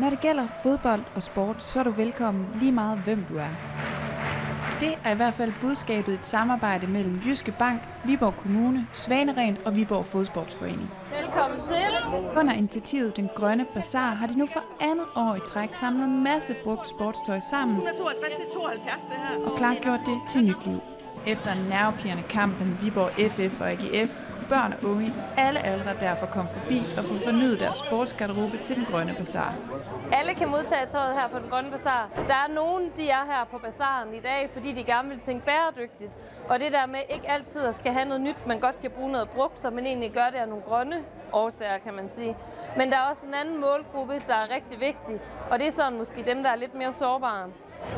Når det gælder fodbold og sport, så er du velkommen lige meget hvem du er. Det er i hvert fald budskabet et samarbejde mellem Jyske Bank, Viborg Kommune, Svaneren og Viborg Fodsportsforening. Velkommen til. Under initiativet Den Grønne Bazaar har de nu for andet år i træk samlet en masse brugt sportstøj sammen 152 til 72 det her. og klargjort det til nyt liv. Efter en nervepirrende kamp mellem Viborg FF og AGF, børn og unge i alle aldre derfor komme forbi og få fornyet deres sportsgarderobe til Den Grønne Bazaar. Alle kan modtage tøjet her på Den Grønne Bazaar. Der er nogen, de er her på bazaren i dag, fordi de gerne vil tænke bæredygtigt. Og det der med ikke altid at skal have noget nyt, man godt kan bruge noget brugt, så man egentlig gør det af nogle grønne årsager, kan man sige. Men der er også en anden målgruppe, der er rigtig vigtig, og det er sådan måske dem, der er lidt mere sårbare.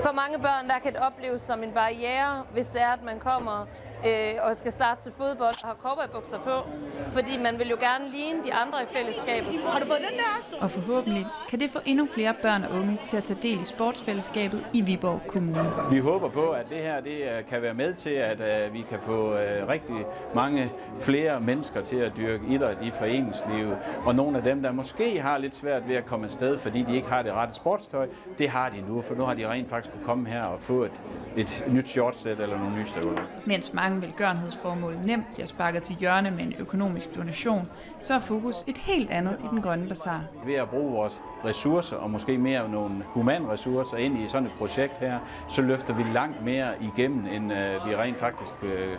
For mange børn, der kan det opleves som en barriere, hvis det er, at man kommer øh, og skal starte til fodbold og har cowboybukser på. Fordi man vil jo gerne ligne de andre i fællesskabet. Har du fået den der? Og forhåbentlig kan det få endnu flere børn og unge til at tage del i sportsfællesskabet i Viborg Kommune. Vi håber på, at det her det øh, kan være med til, at øh, vi kan få øh, rigtig mange flere mennesker til at dyrke idræt i foreningslivet. Og nogle af dem, der måske har lidt svært ved at komme afsted, fordi de ikke har det rette sportstøj, det har de nu, for nu har de rent faktisk kunne komme her og få et, et nyt shortsæt eller nogle nye støvler. Mens mange velgørenhedsformål nemt bliver sparket til hjørne med en økonomisk donation, så er fokus et helt andet i Den Grønne Bazaar. Ved at bruge vores ressourcer, og måske mere nogle humane ressourcer ind i sådan et projekt her, så løfter vi langt mere igennem, end øh, vi rent faktisk øh,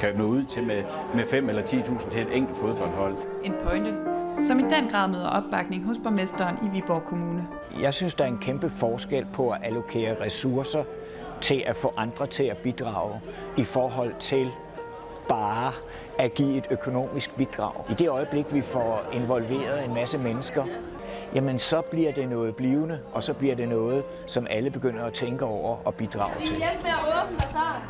kan nå ud til med, med 5 eller 10.000 til et enkelt fodboldhold. En pointe, som i den grad møder opbakning hos borgmesteren i Viborg Kommune. Jeg synes, der er en kæmpe forskel på at allokere ressourcer til at få andre til at bidrage i forhold til bare at give et økonomisk bidrag. I det øjeblik, vi får involveret en masse mennesker, jamen så bliver det noget blivende, og så bliver det noget, som alle begynder at tænke over og bidrage til. Hjælp med at åbne bazaren.